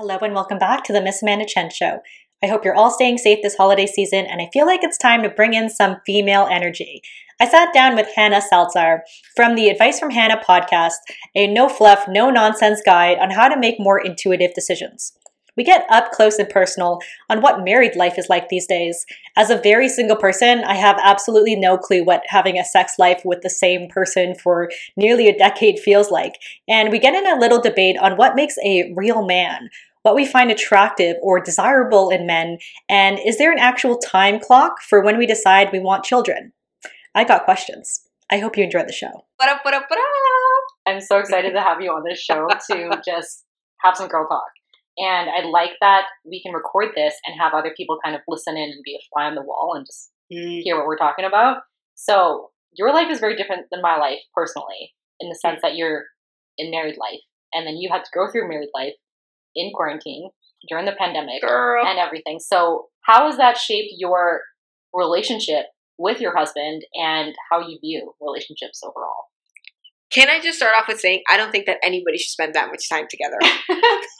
Hello and welcome back to the Miss Amanda Chen Show. I hope you're all staying safe this holiday season, and I feel like it's time to bring in some female energy. I sat down with Hannah Salzar from the Advice from Hannah podcast, a no fluff, no nonsense guide on how to make more intuitive decisions. We get up close and personal on what married life is like these days. As a very single person, I have absolutely no clue what having a sex life with the same person for nearly a decade feels like. And we get in a little debate on what makes a real man, what we find attractive or desirable in men, and is there an actual time clock for when we decide we want children? I got questions. I hope you enjoyed the show. What up, what up, what up? I'm so excited to have you on this show to just have some girl talk. And I like that we can record this and have other people kind of listen in and be a fly on the wall and just mm. hear what we're talking about. So, your life is very different than my life personally, in the sense that you're in married life and then you had to go through married life in quarantine during the pandemic Girl. and everything. So, how has that shaped your relationship with your husband and how you view relationships overall? Can I just start off with saying I don't think that anybody should spend that much time together.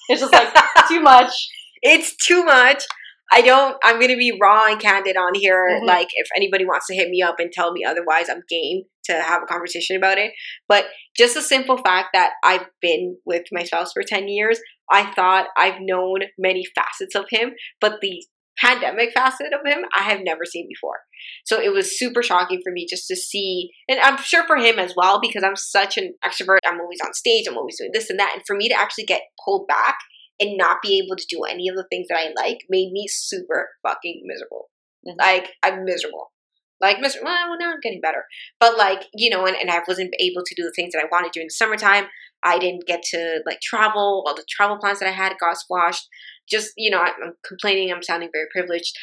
it's just like too much. It's too much. I don't. I'm gonna be raw and candid on here. Mm-hmm. Like, if anybody wants to hit me up and tell me otherwise, I'm game to have a conversation about it. But just the simple fact that I've been with my spouse for ten years, I thought I've known many facets of him, but the pandemic facet of him I have never seen before. So it was super shocking for me just to see, and I'm sure for him as well, because I'm such an extrovert. I'm always on stage, I'm always doing this and that. And for me to actually get pulled back and not be able to do any of the things that I like made me super fucking miserable. Mm-hmm. Like, I'm miserable. Like, miserable. Well, now I'm getting better. But, like, you know, and, and I wasn't able to do the things that I wanted during the summertime. I didn't get to, like, travel. All the travel plans that I had got squashed. Just, you know, I'm complaining. I'm sounding very privileged.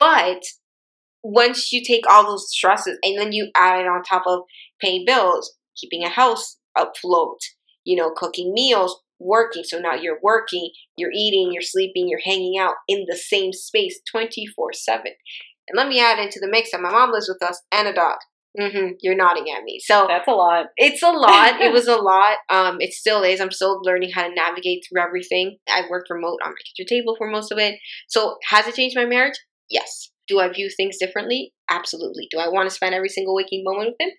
But once you take all those stresses and then you add it on top of paying bills, keeping a house afloat, you know, cooking meals, working. So now you're working, you're eating, you're sleeping, you're hanging out in the same space 24 7. And let me add into the mix that my mom lives with us and a dog. Mm-hmm, you're nodding at me. So that's a lot. It's a lot. it was a lot. Um, it still is. I'm still learning how to navigate through everything. I worked remote on my kitchen table for most of it. So has it changed my marriage? Yes. Do I view things differently? Absolutely. Do I want to spend every single waking moment with him?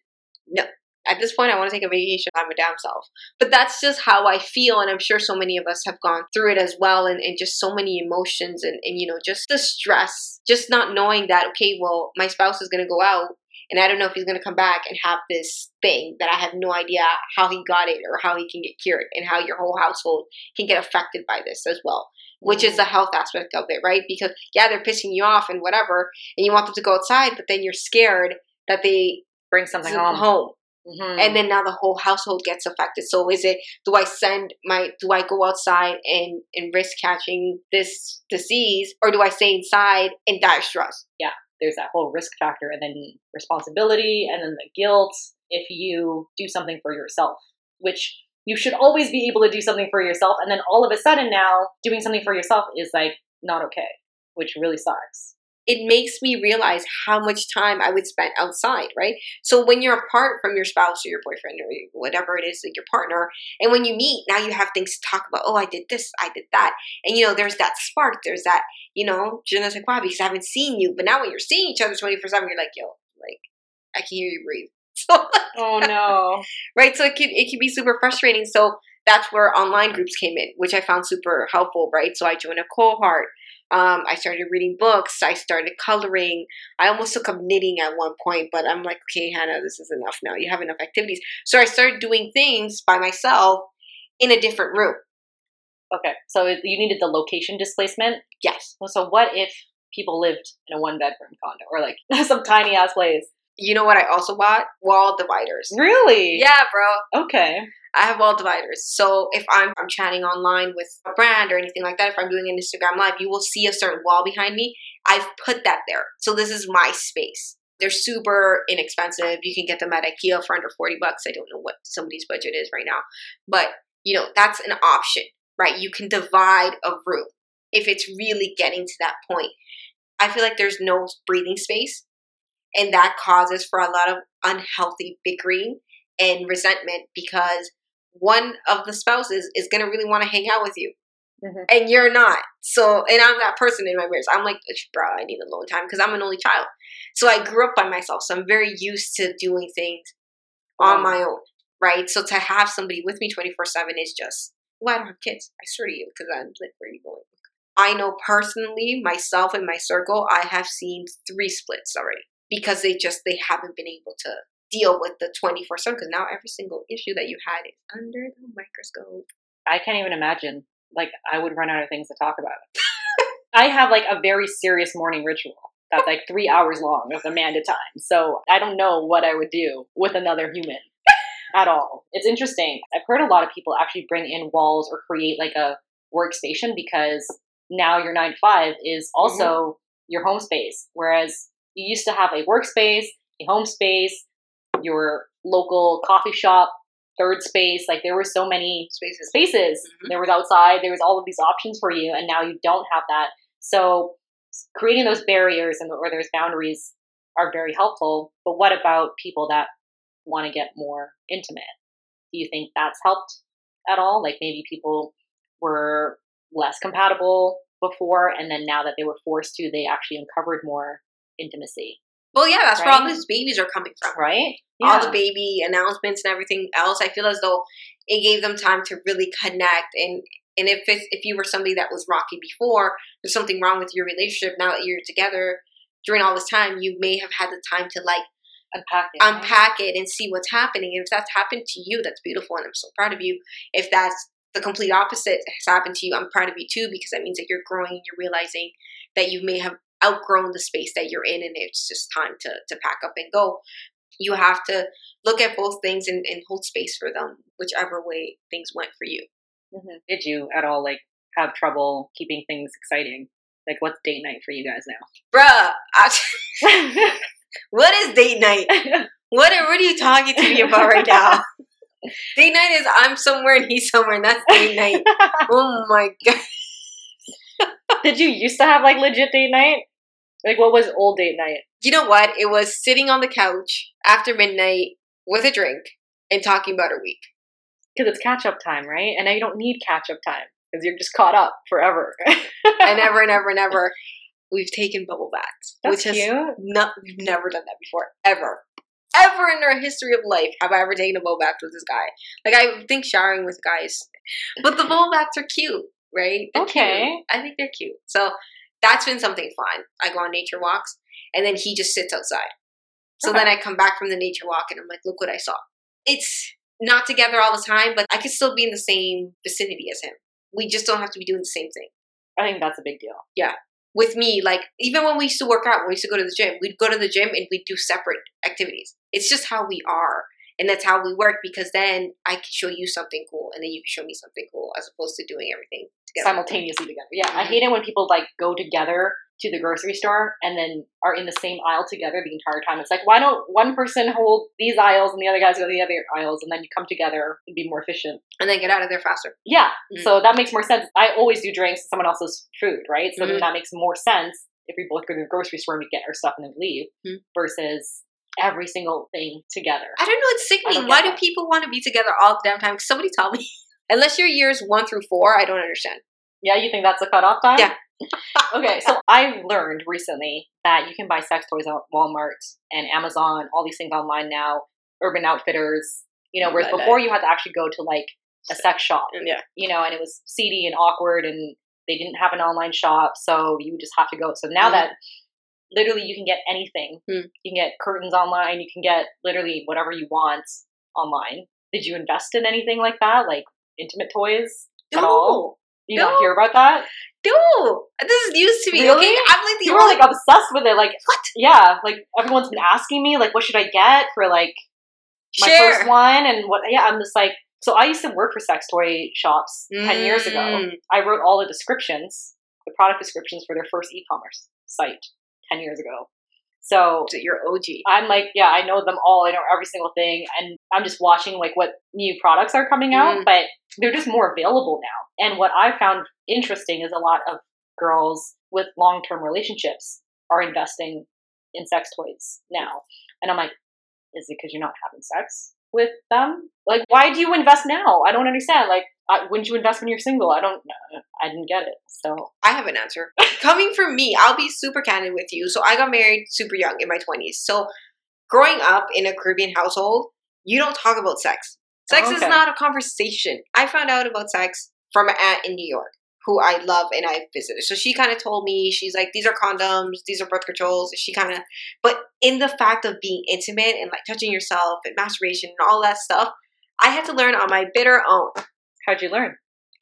No. At this point, I want to take a vacation by my damn self. But that's just how I feel, and I'm sure so many of us have gone through it as well, and, and just so many emotions, and, and you know, just the stress, just not knowing that, okay, well, my spouse is going to go out, and I don't know if he's going to come back and have this thing that I have no idea how he got it or how he can get cured, and how your whole household can get affected by this as well which is the mm. health aspect of it, right? Because yeah, they're pissing you off and whatever, and you want them to go outside, but then you're scared that they bring something home. home. Mm-hmm. And then now the whole household gets affected. So is it do I send my do I go outside and and risk catching this disease or do I stay inside and die of stress? Yeah, there's that whole risk factor and then responsibility and then the guilt if you do something for yourself, which you should always be able to do something for yourself. And then all of a sudden now doing something for yourself is like not okay, which really sucks. It makes me realize how much time I would spend outside, right? So when you're apart from your spouse or your boyfriend or whatever it is, like your partner, and when you meet, now you have things to talk about. Oh, I did this, I did that. And you know, there's that spark, there's that, you know, je ne sais quoi, because I haven't seen you. But now when you're seeing each other 24 7, you're like, yo, like, I can hear you breathe. oh no. right. So it could it could be super frustrating. So that's where online groups came in, which I found super helpful, right? So I joined a cohort. Um, I started reading books. I started coloring. I almost took up knitting at one point, but I'm like, okay, Hannah, this is enough now. You have enough activities. So I started doing things by myself in a different room. Okay, so you needed the location displacement? Yes. So what if people lived in a one bedroom condo or like some tiny ass place? You know what I also bought? Wall dividers. Really? Yeah, bro. Okay. I have wall dividers. So if I'm, I'm chatting online with a brand or anything like that, if I'm doing an Instagram live, you will see a certain wall behind me. I've put that there. So this is my space. They're super inexpensive. You can get them at IKEA for under 40 bucks. I don't know what somebody's budget is right now. But, you know, that's an option, right? You can divide a room if it's really getting to that point. I feel like there's no breathing space and that causes for a lot of unhealthy bickering and resentment because one of the spouses is going to really want to hang out with you. mm-hmm. and you're not. So, and I'm that person in my marriage. I'm like, bro, I need alone time because I'm an only child. So I grew up by myself. So I'm very used to doing things on my own, right? So to have somebody with me 24 7 is just, well, I don't have kids. I swear to you, because I'm like, where are you going? I know personally, myself and my circle, I have seen three splits already because they just, they haven't been able to deal with the 24 7 because now every single issue that you had is under the microscope. I can't even imagine. Like, I would run out of things to talk about. I have like a very serious morning ritual that's like three hours long with Amanda time. So I don't know what I would do with another human at all. It's interesting. I've heard a lot of people actually bring in walls or create like a workstation because now your nine to five is also mm-hmm. your home space. Whereas you used to have a workspace, a home space, your local coffee shop, third space. Like there were so many spaces. Spaces. Mm-hmm. There was outside. There was all of these options for you, and now you don't have that. So creating those barriers and where there's boundaries are very helpful. But what about people that want to get more intimate? Do you think that's helped at all? Like maybe people were less compatible before, and then now that they were forced to, they actually uncovered more intimacy. Well, yeah, that's right? where all these babies are coming from. Right? Yeah. All the baby announcements and everything else. I feel as though it gave them time to really connect. And and if it's, if you were somebody that was rocky before, there's something wrong with your relationship now that you're together during all this time, you may have had the time to like unpack it, unpack it and see what's happening. And if that's happened to you, that's beautiful, and I'm so proud of you. If that's the complete opposite has happened to you, I'm proud of you too because that means that you're growing and you're realizing that you may have outgrown the space that you're in and it's just time to, to pack up and go. You have to look at both things and, and hold space for them, whichever way things went for you. Mm-hmm. Did you at all like have trouble keeping things exciting? Like, what's date night for you guys now? Bruh, I, what is date night? What are, what are you talking to me about right now? date night is I'm somewhere and he's somewhere, and that's date night. oh my god. Did you used to have like legit date night? Like, what was old date night? You know what? It was sitting on the couch after midnight with a drink and talking about our week. Because it's catch up time, right? And now you don't need catch up time because you're just caught up forever. and ever and ever and ever, we've taken bubble baths. That's which cute. Not, we've never done that before, ever. Ever in our history of life have I ever taken a bubble bath with this guy. Like, I think showering with guys. But the bubble baths are cute, right? They're okay. Cute. I think they're cute. So that's been something fun. I go on nature walks, and then he just sits outside. So okay. then I come back from the nature walk, and I'm like, look what I saw. It's not together all the time, but I could still be in the same vicinity as him. We just don't have to be doing the same thing. I think that's a big deal. Yeah. With me, like, even when we used to work out, when we used to go to the gym, we'd go to the gym and we'd do separate activities. It's just how we are. And that's how we work because then I can show you something cool and then you can show me something cool as opposed to doing everything together. Simultaneously together. Yeah. Mm-hmm. I hate it when people like go together to the grocery store and then are in the same aisle together the entire time. It's like, why don't one person hold these aisles and the other guys go to the other aisles and then you come together and be more efficient. And then get out of there faster. Yeah. Mm-hmm. So that makes more sense. I always do drinks someone else's food, right? So mm-hmm. then that makes more sense if we both go to the grocery store and we get our stuff and then leave mm-hmm. versus every single thing together. I don't know. It's sickening. Why that. do people want to be together all the damn time? Somebody tell me. Unless you're years one through four, I don't understand. Yeah, you think that's the cutoff time? Yeah. okay, so I learned recently that you can buy sex toys at Walmart and Amazon, all these things online now, Urban Outfitters, you know, whereas before you had to actually go to like a sex shop. Yeah. You know, and it was seedy and awkward and they didn't have an online shop, so you would just have to go. So now mm-hmm. that literally you can get anything. Mm. You can get curtains online, you can get literally whatever you want online. Did you invest in anything like that? Like intimate toys no. at all? You no. don't hear about that? No, this is news to me. Really? Okay, I'm like the you were like obsessed with it. Like what? Yeah, like everyone's been asking me, like, what should I get for like my Share. first one? And what? Yeah, I'm just like, so I used to work for sex toy shops mm. ten years ago. Mm. I wrote all the descriptions, the product descriptions for their first e-commerce site ten years ago. So, so you're OG. I'm like, yeah, I know them all. I know every single thing, and I'm just watching like what new products are coming out, mm. but they're just more available now. And what I found interesting is a lot of girls with long term relationships are investing in sex toys now. And I'm like, is it because you're not having sex? With them? Like, why do you invest now? I don't understand. Like, I, wouldn't you invest when you're single? I don't. I didn't get it. So I have an answer. Coming from me, I'll be super candid with you. So I got married super young in my twenties. So growing up in a Caribbean household, you don't talk about sex. Sex Oh, is not a conversation. I found out about sex from an aunt in New York who I love and I visited. So she kind of told me, she's like, these are condoms, these are birth controls. She kind of, but in the fact of being intimate and like touching yourself and masturbation and all that stuff, I had to learn on my bitter own how'd you learn?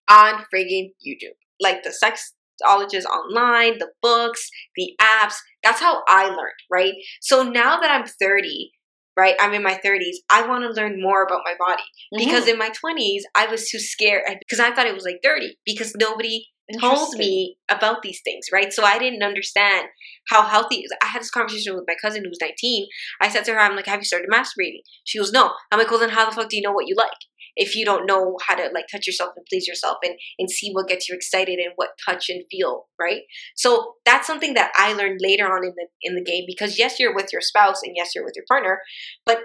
on friggin' YouTube. Like the sexologists online, the books, the apps. That's how I learned, right? So now that I'm 30, right, I'm in my 30s, I want to learn more about my body. Because Mm-hmm. in my 20s, I was too scared because I thought it was like dirty because nobody told me about these things, right? So I didn't understand how healthy. I had this conversation with my cousin who was 19. I said to her, I'm like, have you started masturbating? She goes, no. I'm like, well, then how the fuck do you know what you like? If you don't know how to like touch yourself and please yourself and, and see what gets you excited and what touch and feel, right? So that's something that I learned later on in the in the game because yes, you're with your spouse and yes, you're with your partner, but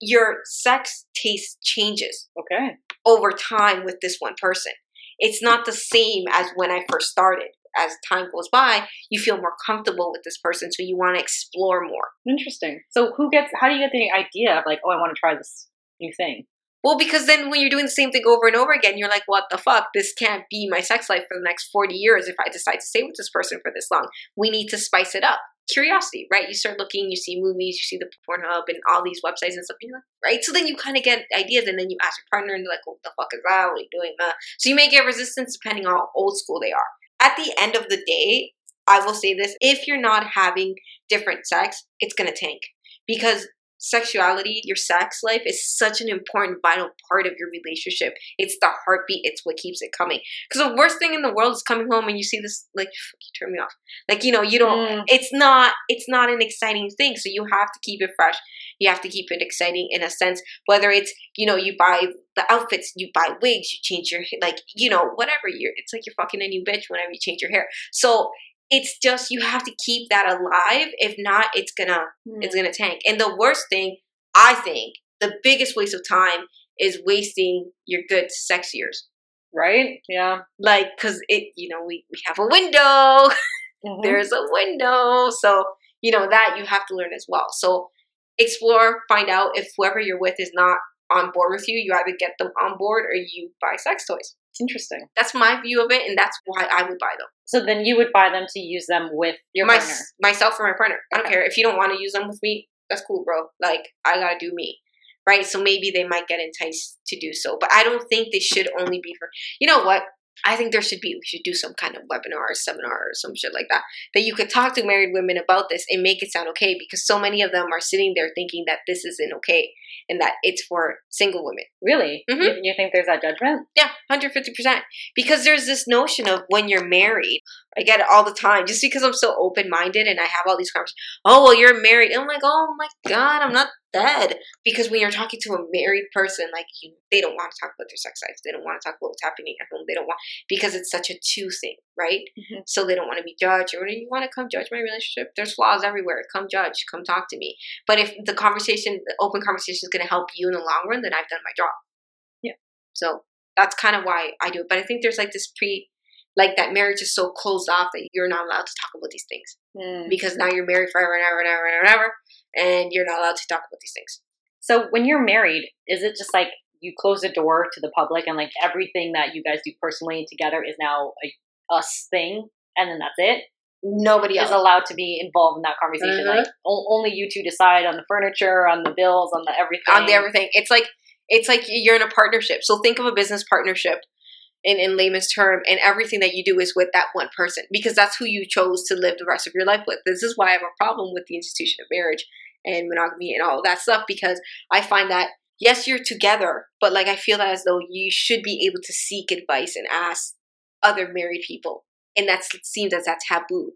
your sex taste changes Okay. over time with this one person. It's not the same as when I first started. As time goes by, you feel more comfortable with this person, so you want to explore more. Interesting. So who gets? How do you get the idea of like, oh, I want to try this new thing? Well, because then when you're doing the same thing over and over again, you're like, what the fuck? This can't be my sex life for the next 40 years if I decide to stay with this person for this long. We need to spice it up. Curiosity, right? You start looking, you see movies, you see the Pornhub and all these websites and stuff, right? So then you kind of get ideas, and then you ask your partner, and they're like, what the fuck is that? What are you doing? Uh, so you may get resistance depending on how old school they are. At the end of the day, I will say this if you're not having different sex, it's going to tank because sexuality, your sex life is such an important, vital part of your relationship. It's the heartbeat, it's what keeps it coming. Because the worst thing in the world is coming home and you see this, like, fuck, you turn me off. Like, you know, you don't, Mm. it's not, it's not an exciting thing. So you have to keep it fresh. You have to keep it exciting in a sense, whether it's, you know, you buy the outfits, you buy wigs, you change your, like, you know, whatever. You're, it's like you're fucking a new bitch whenever you change your hair. So it's just, you have to keep that alive. If not, it's gonna, Mm. it's gonna tank. And the worst thing, I think, the biggest waste of time is wasting your good sex years. right? Yeah. Like, cause it, you know, we, we have a window. Mhm. There's a window. So, you know, that you have to learn as well. So explore, find out if whoever you're with is not on board with you. You either get them on board or you buy sex toys. Interesting. That's my view of it, and that's why I would buy them. So then you would buy them to use them with your My, partner. myself or my partner. I don't Okay. care. If you don't want to use them with me, that's cool, bro. Like, I gotta do me. Right? So maybe they might get enticed to do so. But I don't think they should only be for you know what? I think there should be we should do some kind of webinar or seminar or some shit like that. That you could talk to married women about this and make it sound okay because so many of them are sitting there thinking that this isn't okay and that it's for single women. Really? Mhm. You, you think there's that judgment? Yeah, 150%. Because there's this notion of when you're married, I get it all the time, just because I'm so open minded and I have all these conversations. Oh, well, you're married. And I'm like, oh my God, I'm not dead. Because when you're talking to a married person, like, you, they don't want to talk about their sex lives. They don't want to talk about what's happening at home. They don't want, because it's such a two thing, right? Mhm. So they don't want to be judged. Or you want to come judge my relationship? There's flaws everywhere. Come judge. Come talk to me. But if the conversation, the open conversation is going to help you in the long run, then I've done my job. Yeah. So that's kind of why I do it. But I think there's like this pre, like that marriage is so closed off that you're not allowed to talk about these things Mm. because now you're married forever and ever and ever and ever, and you're not allowed to talk about these things. So when you're married, is it just like you close the door to the public and like everything that you guys do personally together is now a us thing, and then that's it? Nobody Is allowed to be involved in that conversation. Mhm. Like o- only you two decide on the furniture, on the bills, on the everything. on the everything. It's like it's like you're in a partnership. So think of a business partnership in, in layman's term, and everything that you do is with that one person because that's who you chose to live the rest of your life with. This is why I have a problem with the institution of marriage and monogamy and all that stuff because I find that yes, you're together, but like I feel as though you should be able to seek advice and ask other married people, and that's it seems as that taboo.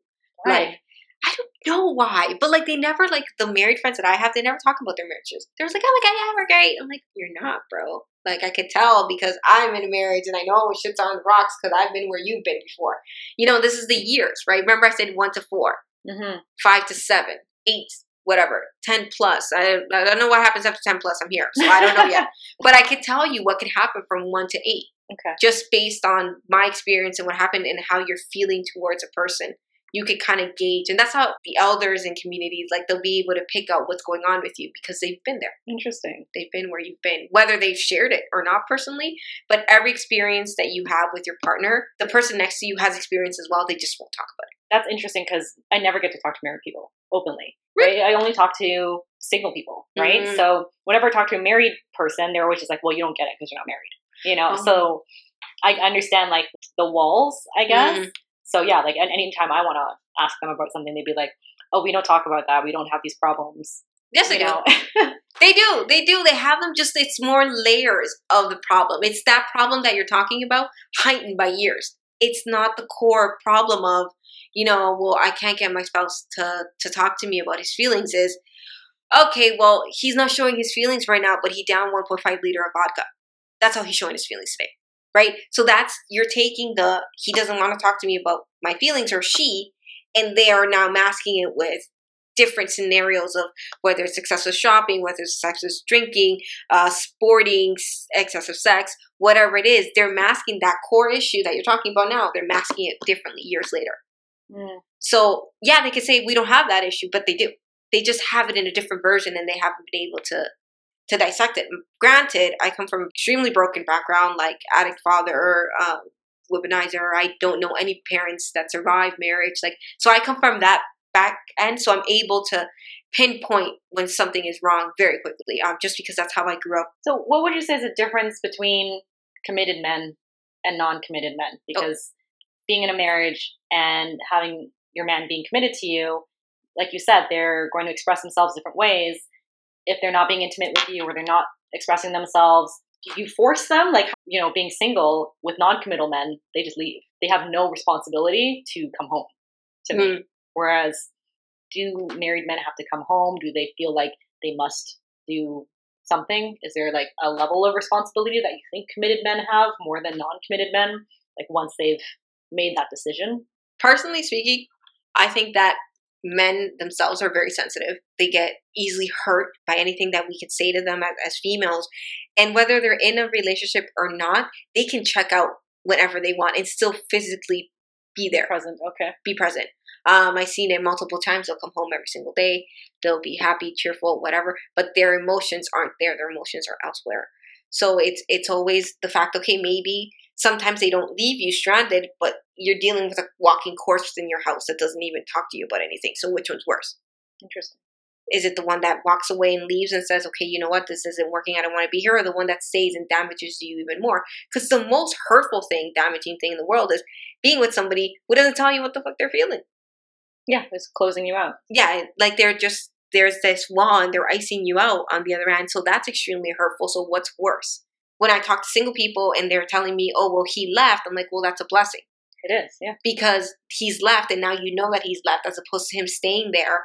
Right. Like I don't know why, but like they never like the married friends that I have, they never talk about their marriages. They're like, oh my god, yeah, we're great. I'm like, you're not, bro. Like I could tell because I'm in a marriage and I know shit's on the rocks because I've been where you've been before. You know, this is the years, right? Remember I said one to four, hmm five to seven, eight, whatever, 10 plus. I, I don't know what happens after 10 plus. I'm here. So I don't know yet. But I could tell you what could happen from one to eight. Okay. Just based on my experience and what happened and how you're feeling towards a person. You could kind of gauge. And that's how the elders in communities, like, they'll be able to pick out what's going on with you because they've been there. Interesting. They've been where you've been, whether they've shared it or not personally. But every experience that you have with your partner, the person next to you has experience as well. They just won't talk about it. That's interesting because I never get to talk to married people openly. Right? I only talk to single people, right? Mhm. So whenever I talk to a married person, they're always just like, "Well, you don't get it because you're not married," you know. Mhm. So I understand like the walls, I guess. Mhm. So yeah, like at any time I want to ask them about something, they'd be like, "Oh, we don't talk about that. We don't have these problems." Yes, they you do. They do. They do. They have them just, it's more layers of the problem. It's that problem that you're talking about heightened by years. It's not the core problem of, you know, well, I can't get my spouse to, to talk to me about his feelings is, okay, well, he's not showing his feelings right now, but he down 1.5 liter of vodka. That's how he's showing his feelings today. Right? So that's, you're taking the, he doesn't want to talk to me about my feelings or she, and they are now masking it with different scenarios of whether it's excessive shopping, whether it's excessive drinking, uh, sporting, excessive sex, whatever it is, they're masking that core issue that you're talking about now. They're masking it differently years later. Mm. So yeah, they could say we don't have that issue, but they do. They just have it in a different version, and they haven't been able to to dissect it. Granted, I come from an extremely broken background, like addict father, um, womanizer. I don't know any parents that survived marriage, like so. I come from that back end, so I'm able to pinpoint when something is wrong very quickly. Um, just because that's how I grew up. So, what would you say is the difference between committed men and non-committed men? Because being in a marriage and having your man being committed to you, like you said, they're going to express themselves different ways. If they're not being intimate with you or they're not expressing themselves, you force them. Like you know, being single with non-committal men, they just leave. They have no responsibility to come home to me. Mm. Whereas, do married men have to come home? Do they feel like they must do something? Is there like a level of responsibility that you think committed men have more than non-committed men? Like once they've made that decision. personally speaking, I think that men themselves are very sensitive. They get easily hurt by anything that we could say to them as, as females. And whether they're in a relationship or not, they can check out whenever they want and still physically be there, Present. Okay. be present. Um, I've seen it multiple times. They'll come home every single day. They'll be happy, cheerful, whatever. But their emotions aren't there. Their emotions are elsewhere. So it's it's always the fact. Okay, maybe sometimes they don't leave you stranded, but you're dealing with a walking corpse in your house that doesn't even talk to you about anything. So which one's worse? Interesting. Is it the one that walks away and leaves and says, okay, you know what, this isn't working, I don't want to be here, or the one that stays and damages you even more? Because the most hurtful thing, damaging thing in the world is being with somebody who doesn't tell you what the fuck they're feeling. Yeah, it's closing you out. Yeah, like they're just, there's this wall and they're icing you out on the other end. So that's extremely hurtful. So what's worse? When I talk to single people and they're telling me, oh, well, he left, I'm like, well, that's a blessing It is. Yeah. because he's left and now you know that he's left as opposed to him staying there.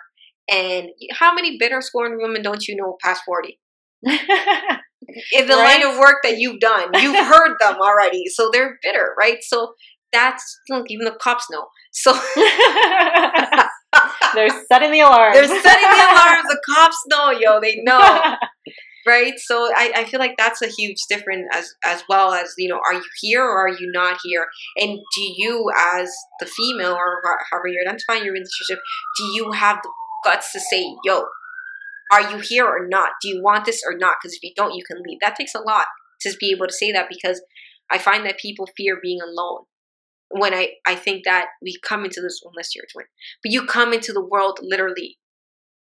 And how many bitter scorned women don't you know past 40? In the Right? line of work that you've done, you've heard them already. So they're bitter, right? So that's, look, even the cops know. So They're setting the alarm. they're setting the alarms. The cops know, yo, they know. Right? So I, I feel like that's a huge difference as as well as you know are you here or are you not here? And do you as the female or however you're identifying your relationship do you have the guts to say yo are you here or not? Do you want this or not? Because if you don't you can leave. That takes a lot to be able to say that because i find that people fear being alone. When i i think that we come into this unless you're a twin but you come into the world literally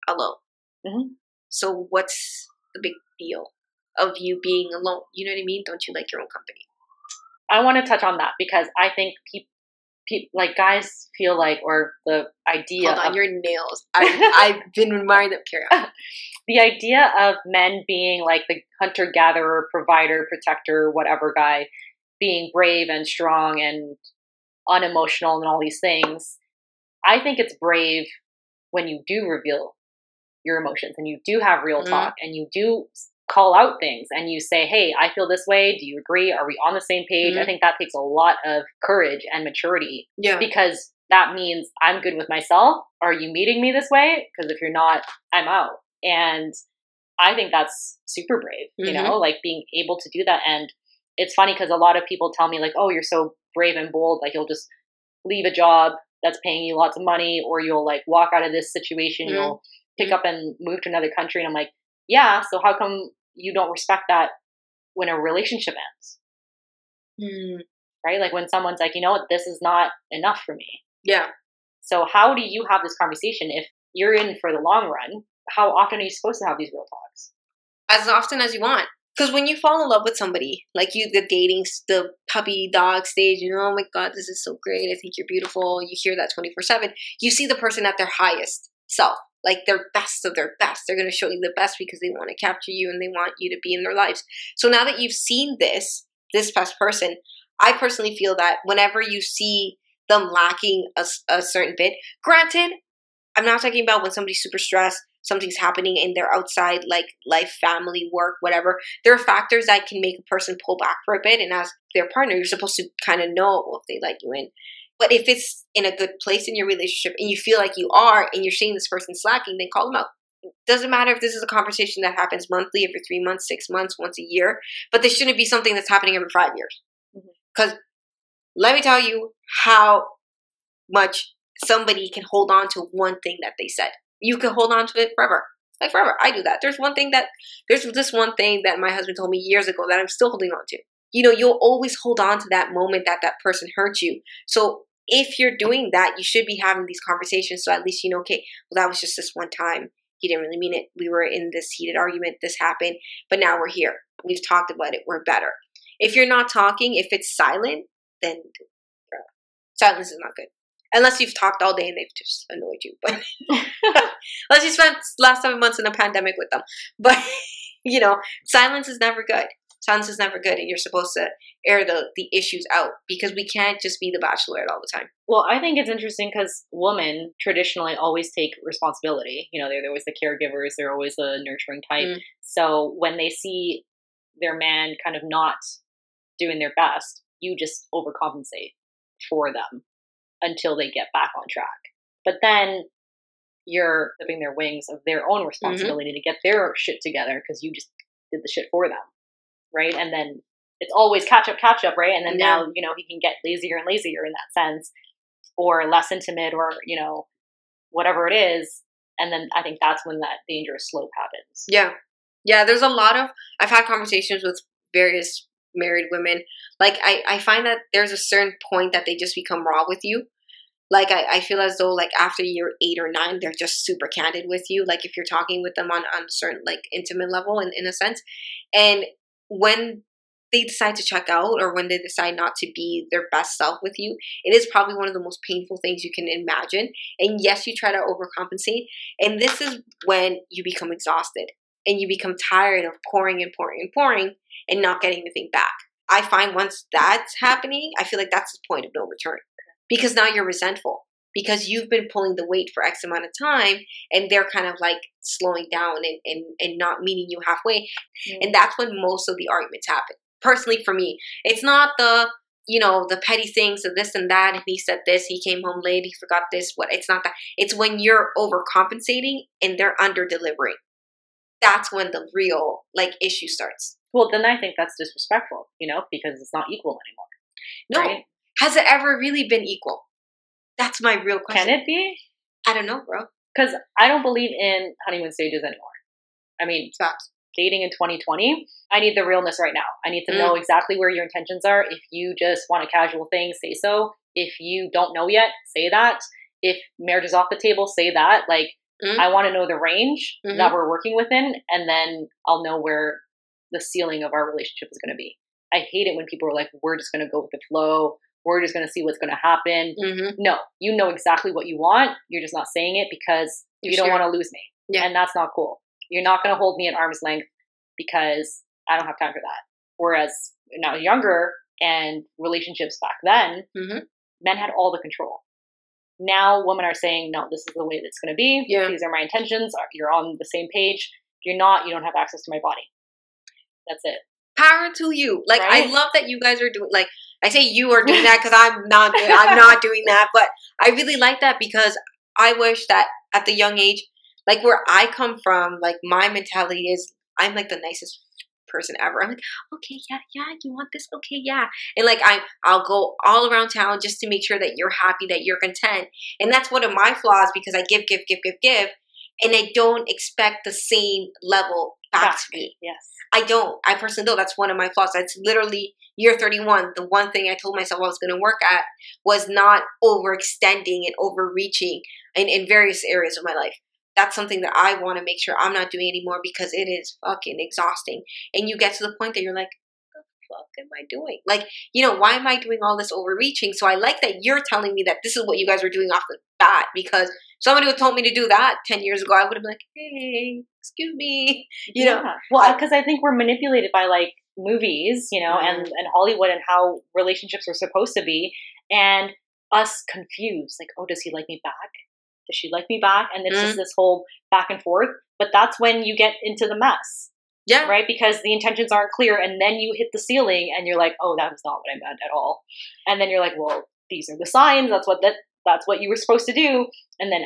alone. Mhm. so what's the big deal of you being alone. You know what I mean? Don't you like your own company? I want to touch on that because I think people, pe- like guys, feel like, or the idea Hold on, of your nails. I, I've been reminded. Carry on. the idea of men being like the hunter gatherer, provider, protector, whatever guy, being brave and strong and unemotional and all these things. I think it's brave when you do reveal your emotions and you do have real Mhm. talk and you do call out things and you say, Hey, I feel this way. Do you agree? Are we on the same page? I Mhm. think that takes a lot of courage and maturity Yeah. because that means I'm good with myself. Are you meeting me this way? Because if you're not, I'm out. And I think that's super brave, you Mhm. know, like being able to do that. And it's funny because a lot of people tell me, like, oh, you're so brave and bold. Like, you'll just leave a job that's paying you lots of money, or you'll like walk out of this situation, Mhm. you'll pick up and move to another country. And I'm like, yeah, so how come you don't respect that when a relationship ends? Hmm. Right? Like when someone's like, you know what, this is not enough for me. Yeah. So how do you have this conversation if you're in for the long run? How often are you supposed to have these real talks? As often as you want. Because when you fall in love with somebody, like you, the dating, the puppy dog stage, you know, oh my God, this is so great. I think you're beautiful. You hear that 24 7. You see the person at their highest self, like their best of their best. They're going to show you the best because they want to capture you and they want you to be in their lives. So now that you've seen this, this best person, I personally feel that whenever you see them lacking a certain bit, granted, I'm not talking about when somebody's super stressed, something's happening in their outside like life, family, work, whatever. There are factors that can make a person pull back for a bit, and as their partner, you're supposed to kind of know if they like you in. But if it's in a good place in your relationship and you feel like you are and you're seeing this person slacking, then call them out. Doesn't matter if this is a conversation that happens monthly, every three months, six months, once a year, but this shouldn't be something that's happening every five years. Mm-hmm. Because let me tell you how much somebody can hold on to one thing that they said. You can hold on to it forever. Like forever. I do that. There's one thing that there's this one thing that my husband told me years ago that I'm still holding on to. You know, you'll always hold on to that moment that that person hurt you. So if you're doing that, you should be having these conversations so at least you know, okay, well that was just this one time. He didn't really mean it. We were in this heated argument, this happened, but now we're here. We've talked about it. We're better. If you're not talking, if it's silent, then bro, silence is not good. Unless you've talked all day and they've just annoyed you. But unless you spent last seven months in a pandemic with them. But you know, silence is never good. Silence is never good, and you're supposed to air the the issues out because we can't just be the bachelorette all the time. Well, I think it's interesting because women traditionally always take responsibility. You know, they're, they're always the caregivers, they're always the nurturing type. Mm. So when they see their man kind of not doing their best, you just overcompensate for them until they get back on track. But then you're clipping their wings of their own responsibility to get their shit together because you just did the shit for them. Right. And then it's always catch up, catch up, right? And then Yeah. now, you know, he can get lazier and lazier in that sense or less intimate or, you know, whatever it is. And then I think that's when that dangerous slope happens. Yeah. Yeah, there's a lot of I've had conversations with various married women. Like I, I find that there's a certain point that they just become raw with you. Like I, I feel as though like after year eight or nine, they're just super candid with you. Like if you're talking with them on, on a certain like intimate level in, in a sense. And when they decide to check out or when they decide not to be their best self with you, it is probably one of the most painful things you can imagine. And yes, you try to overcompensate. And this is when you become exhausted and you become tired of pouring and pouring and pouring and not getting anything back. I find once that's happening, I feel like that's the point of no return because now you're resentful because you've been pulling the weight for X amount of time and they're kind of like slowing down and, and, and not meeting you halfway. And that's when most of the arguments happen. Personally, for me, it's not the you know the petty things of this and that and he said this he came home late he forgot this what it's not that it's when you're overcompensating and they're under delivering that's when the real like issue starts Well, then I think that's disrespectful, you know, because it's not equal anymore. no Right? has it ever really been equal that's my real question Can it be? i don't know bro Because I don't believe in honeymoon stages anymore. I mean, facts dating in 2020, I need the realness right now. I need to know exactly where your intentions are. If you just want a casual thing, say so. If you don't know yet, say that. If marriage is off the table, say that. Like, Mm. I want to know the range Mhm. that we're working within, and then I'll know where the ceiling of our relationship is going to be. I hate it when people are like, we're just going to go with the flow. We're just going to see what's going to happen. mm-hmm. No, you know exactly what you want. You're just not saying it because You're you don't sure. want to lose me. Yeah. And that's not cool. You're not going to hold me at arm's length because I don't have time for that. Whereas when I was younger and relationships back then, Mhm. men had all the control. Now women are saying, no, this is the way that's going to be. Yeah. These are my intentions. You're on the same page. If you're not, you don't have access to my body. That's it. power to you like i love that you guys are doing like I say you are doing that because I'm not doing, I'm not doing that, but I really like that because I wish that at the young age, like where I come from, like my mentality is I'm like the nicest person ever. I'm like, okay, yeah, yeah, you want this? Okay, yeah. And like I I'll go all around town just to make sure that you're happy, that you're content. And that's one of my flaws because I give, give, give, give, give, and I don't expect the same level back, back. to me. Yes. I don't. I personally don't. That's one of my flaws. That's literally year 31. The one thing I told myself I was going to work at was not overextending and overreaching in, in various areas of my life that's something that I want to make sure I'm not doing anymore because it is fucking exhausting. And you get to the point that you're like, fuck am I doing? Like, you know, why am I doing all this overreaching? So I like that you're telling me that this is what you guys are doing off the bat because somebody who told me to do that 10 years ago, I would have been like, hey, excuse me. You yeah. know? Well, because I, I, think we're manipulated by like movies, you know, mm-hmm. and, and Hollywood and how relationships are supposed to be. And us confused, like, oh, does he like me back? does she like me back? And it's mm just this whole back and forth. But that's when you get into the mess. Yeah. Right? Because the intentions aren't clear and then you hit the ceiling and you're like, oh, that was not what I meant at all. And then you're like, well, these are the signs. That's what that that's what you were supposed to do. And then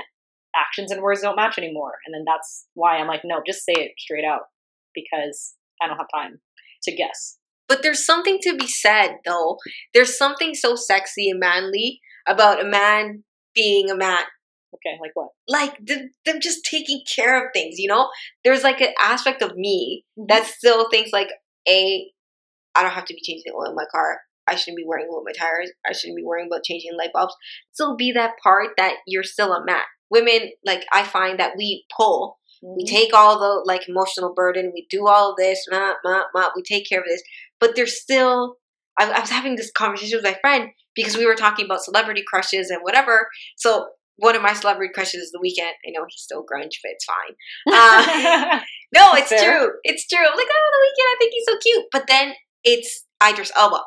actions and words don't match anymore. And then that's why I'm like, no, just say it straight out because I don't have time to guess. But there's something to be said though. There's something so sexy and manly about a man being a man Okay, like what? Like them, them just taking care of things, you know? There's like an aspect of me mm-hmm. that still thinks like, A, I don't have to be changing oil in my car. I shouldn't be worrying about my tires. I shouldn't be worrying about changing light bulbs. Still be that part that you're still a man. Women, like I find that we pull. Mm-hmm. We take all the like emotional burden. We do all this, ma, ma, ma. We take care of this, but there's still. I, I was having this conversation with my friend because we were talking about celebrity crushes and whatever. So one of my celebrity crushes is The Weeknd. I know he's still grunge, but it's fine. Uh, no, it's Fair. true. It's true. I'm like, oh, The Weeknd. I think he's so cute. But then it's Idris Elba.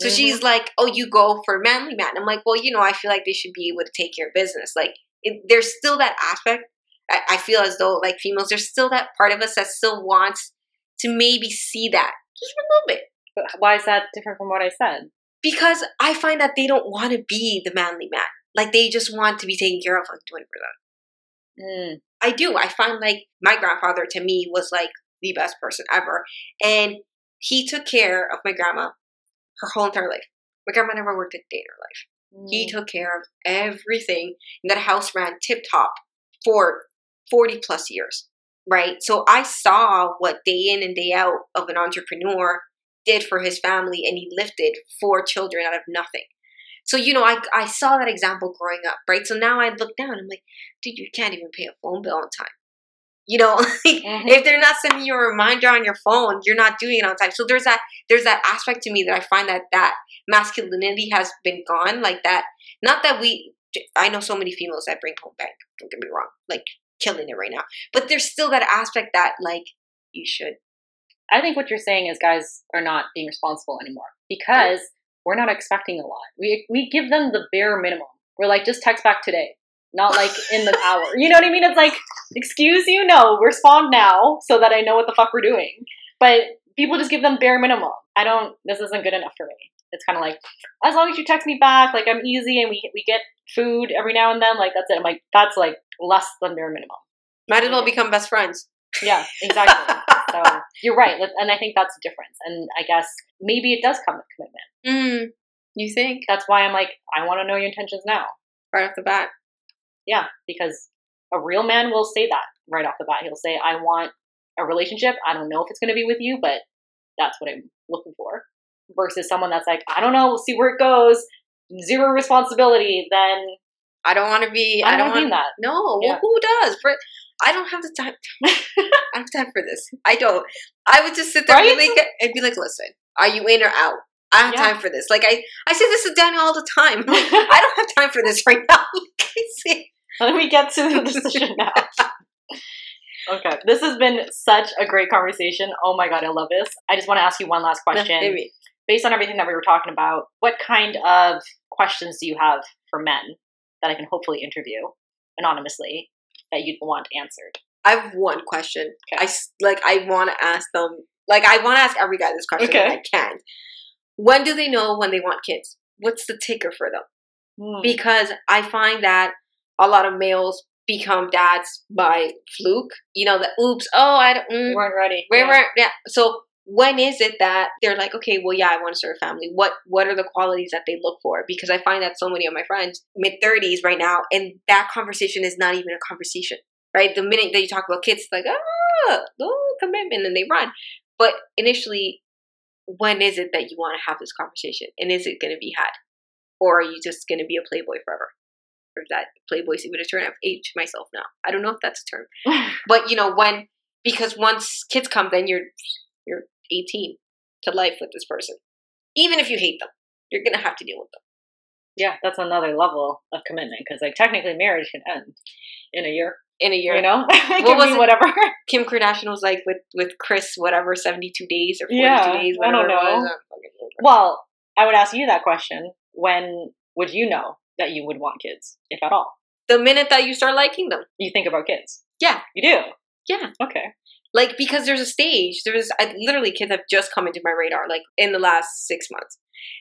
So mm-hmm. she's like, oh, you go for manly man. I'm like, well, you know, I feel like they should be able to take care of business. Like, it, there's still that aspect. I, I feel as though, like females, there's still that part of us that still wants to maybe see that just a little bit. But why is that different from what I said? Because I find that they don't want to be the manly man. Like they just want to be taken care of, like doing for them. Mm. I do. I find like my grandfather to me was like the best person ever. And he took care of my grandma her whole entire life. My grandma never worked a day in her life. Mm. He took care of everything. And that house ran tip top for 40 plus years. Right. So I saw what day in and day out of an entrepreneur did for his family and he lifted four children out of nothing. So, you know, I, I saw that example growing up, right? So now I look down, I'm like, dude, you can't even pay a phone bill on time. You know, like, mm-hmm. if they're not sending you a reminder on your phone, you're not doing it on time. So there's that there's that aspect to me that I find that that masculinity has been gone. Like that, not that we. I know so many females that bring home bank. Don't get me wrong, like killing it right now. But there's still that aspect that like you should. I think what you're saying is guys are not being responsible anymore because we're not expecting a lot. We we give them the bare minimum. We're like, just text back today, not like in the hour. You know what I mean? It's like, excuse you, no, respond now so that I know what the fuck we're doing. But people just give them bare minimum. I don't. This isn't good enough for me. It's kind of like, as long as you text me back, like I'm easy and we we get food every now and then, like that's it. I'm like, that's like less than bare minimum. Might as well become best friends. Yeah, exactly. so you're right, and I think that's a difference. And I guess maybe it does come with commitment. Mm, you think? That's why I'm like, I want to know your intentions now, right off the bat. Yeah, because a real man will say that right off the bat. He'll say, "I want a relationship. I don't know if it's going to be with you, but that's what I'm looking for." Versus someone that's like, "I don't know. We'll see where it goes. Zero responsibility." Then I don't want to be. I don't, want that. No, yeah. well, who does? I don't have the time. I don't have time for this. I don't. I would just sit there right? and, be like, and be like, listen, are you in or out? I have yeah. time for this. Like I, I say this to Daniel all the time. I don't have time for this right now. Let me get to the decision now. okay, this has been such a great conversation. Oh my god, I love this. I just want to ask you one last question. Maybe. Based on everything that we were talking about, what kind of questions do you have for men that I can hopefully interview anonymously that you'd want answered? I have one question. Okay. I like I want to ask them. Like I want to ask every guy this question okay. I can. when do they know when they want kids? What's the ticker for them? Hmm. Because I find that a lot of males become dads by fluke. You know, the oops, oh, I don't, mm, we weren't ready. where, Yeah. where, yeah. So when is it that they're like, okay, well, yeah, I want to start a family. What what are the qualities that they look for? Because I find that so many of my friends mid thirties right now, and that conversation is not even a conversation, right? The minute that you talk about kids, it's like ah, oh, commitment, and they run. But initially, when is it that you want to have this conversation, and is it going to be had, or are you just going to be a playboy forever? Or is that playboy's even a term? I've aged myself now. I don't know if that's a term. But you know when because once kids come, then you're you're 18 to life with this person. Even if you hate them, you're gonna have to deal with them. yeah, that's another level of commitment because like technically marriage can end in a year. In a year, You know, What was whatever. Kim Kardashian was like with with Chris, whatever, 72 days or 42 Yeah, days. I don't Whatever it was. know. I'm fucking over it. well, I would ask you that question. When would you know that you would want kids, if at all? The minute that you start liking them, You think about kids. Yeah. You do. Yeah. Okay. Like because there's a stage. There's I, literally kids have just come into my radar, like in the last six months.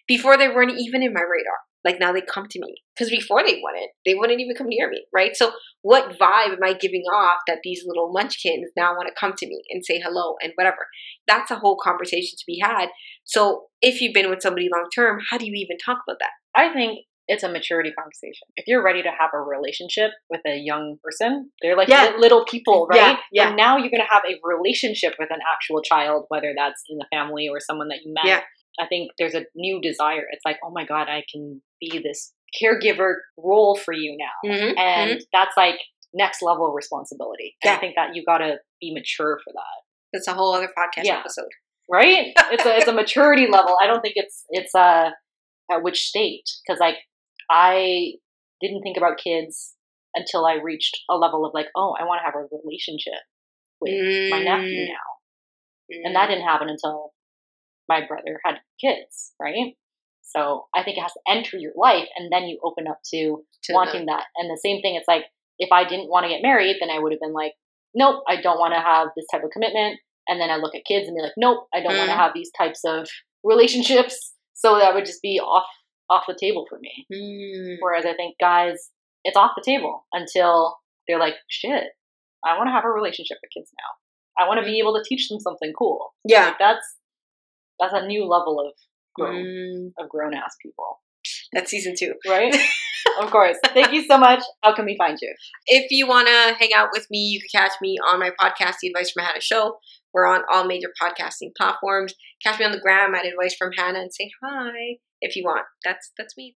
Before they weren't even in my radar. Like now they come to me because before they wouldn't, they wouldn't even come near me, right? So what vibe am I giving off that these little munchkins now want to come to me and say hello and whatever? That's a whole conversation to be had. So if you've been with somebody long term, how do you even talk about that? I think it's a maturity conversation. If you're ready to have a relationship with a young person, they're like Yeah. little people, right? yeah. And now you're going to have a relationship with an actual child, whether that's in the family or someone that you met. Yeah. I think there's a new desire. It's like, oh my God, I can be this caregiver role for you now. Mm-hmm. And that's like next level responsibility. And I think that you got to be mature for that. It's a whole other podcast Yeah. episode. right? it's a it's a maturity level. I don't think it's it's uh at which state because like I didn't think about kids until I reached a level of like, oh, I want to have a relationship with my nephew Mm. now, and that didn't happen until my brother had kids, right? So I think it has to enter your life, and then you open up to To wanting that. And the same thing, it's like if I didn't want to get married, then I would have been like, nope, I don't want to have this type of commitment. And then I look at kids and be like, nope, I don't want to Mm. have these types of relationships. So that would just be off off the table for me. Mm. Whereas I think guys, it's off the table until they're like, shit, I want to have a relationship with kids now. I want to be able to teach them something cool. Yeah. Like that's that's a new level of grown Mm. of grown ass people, That's season two. right? of course. Thank you so much. How can we find you? If you want to hang out with me, you can catch me on my podcast, The Advice from Hannah Show. We're on all major podcasting platforms. Catch me on the gram at Advice from Hannah and say hi if you want. That's that's me.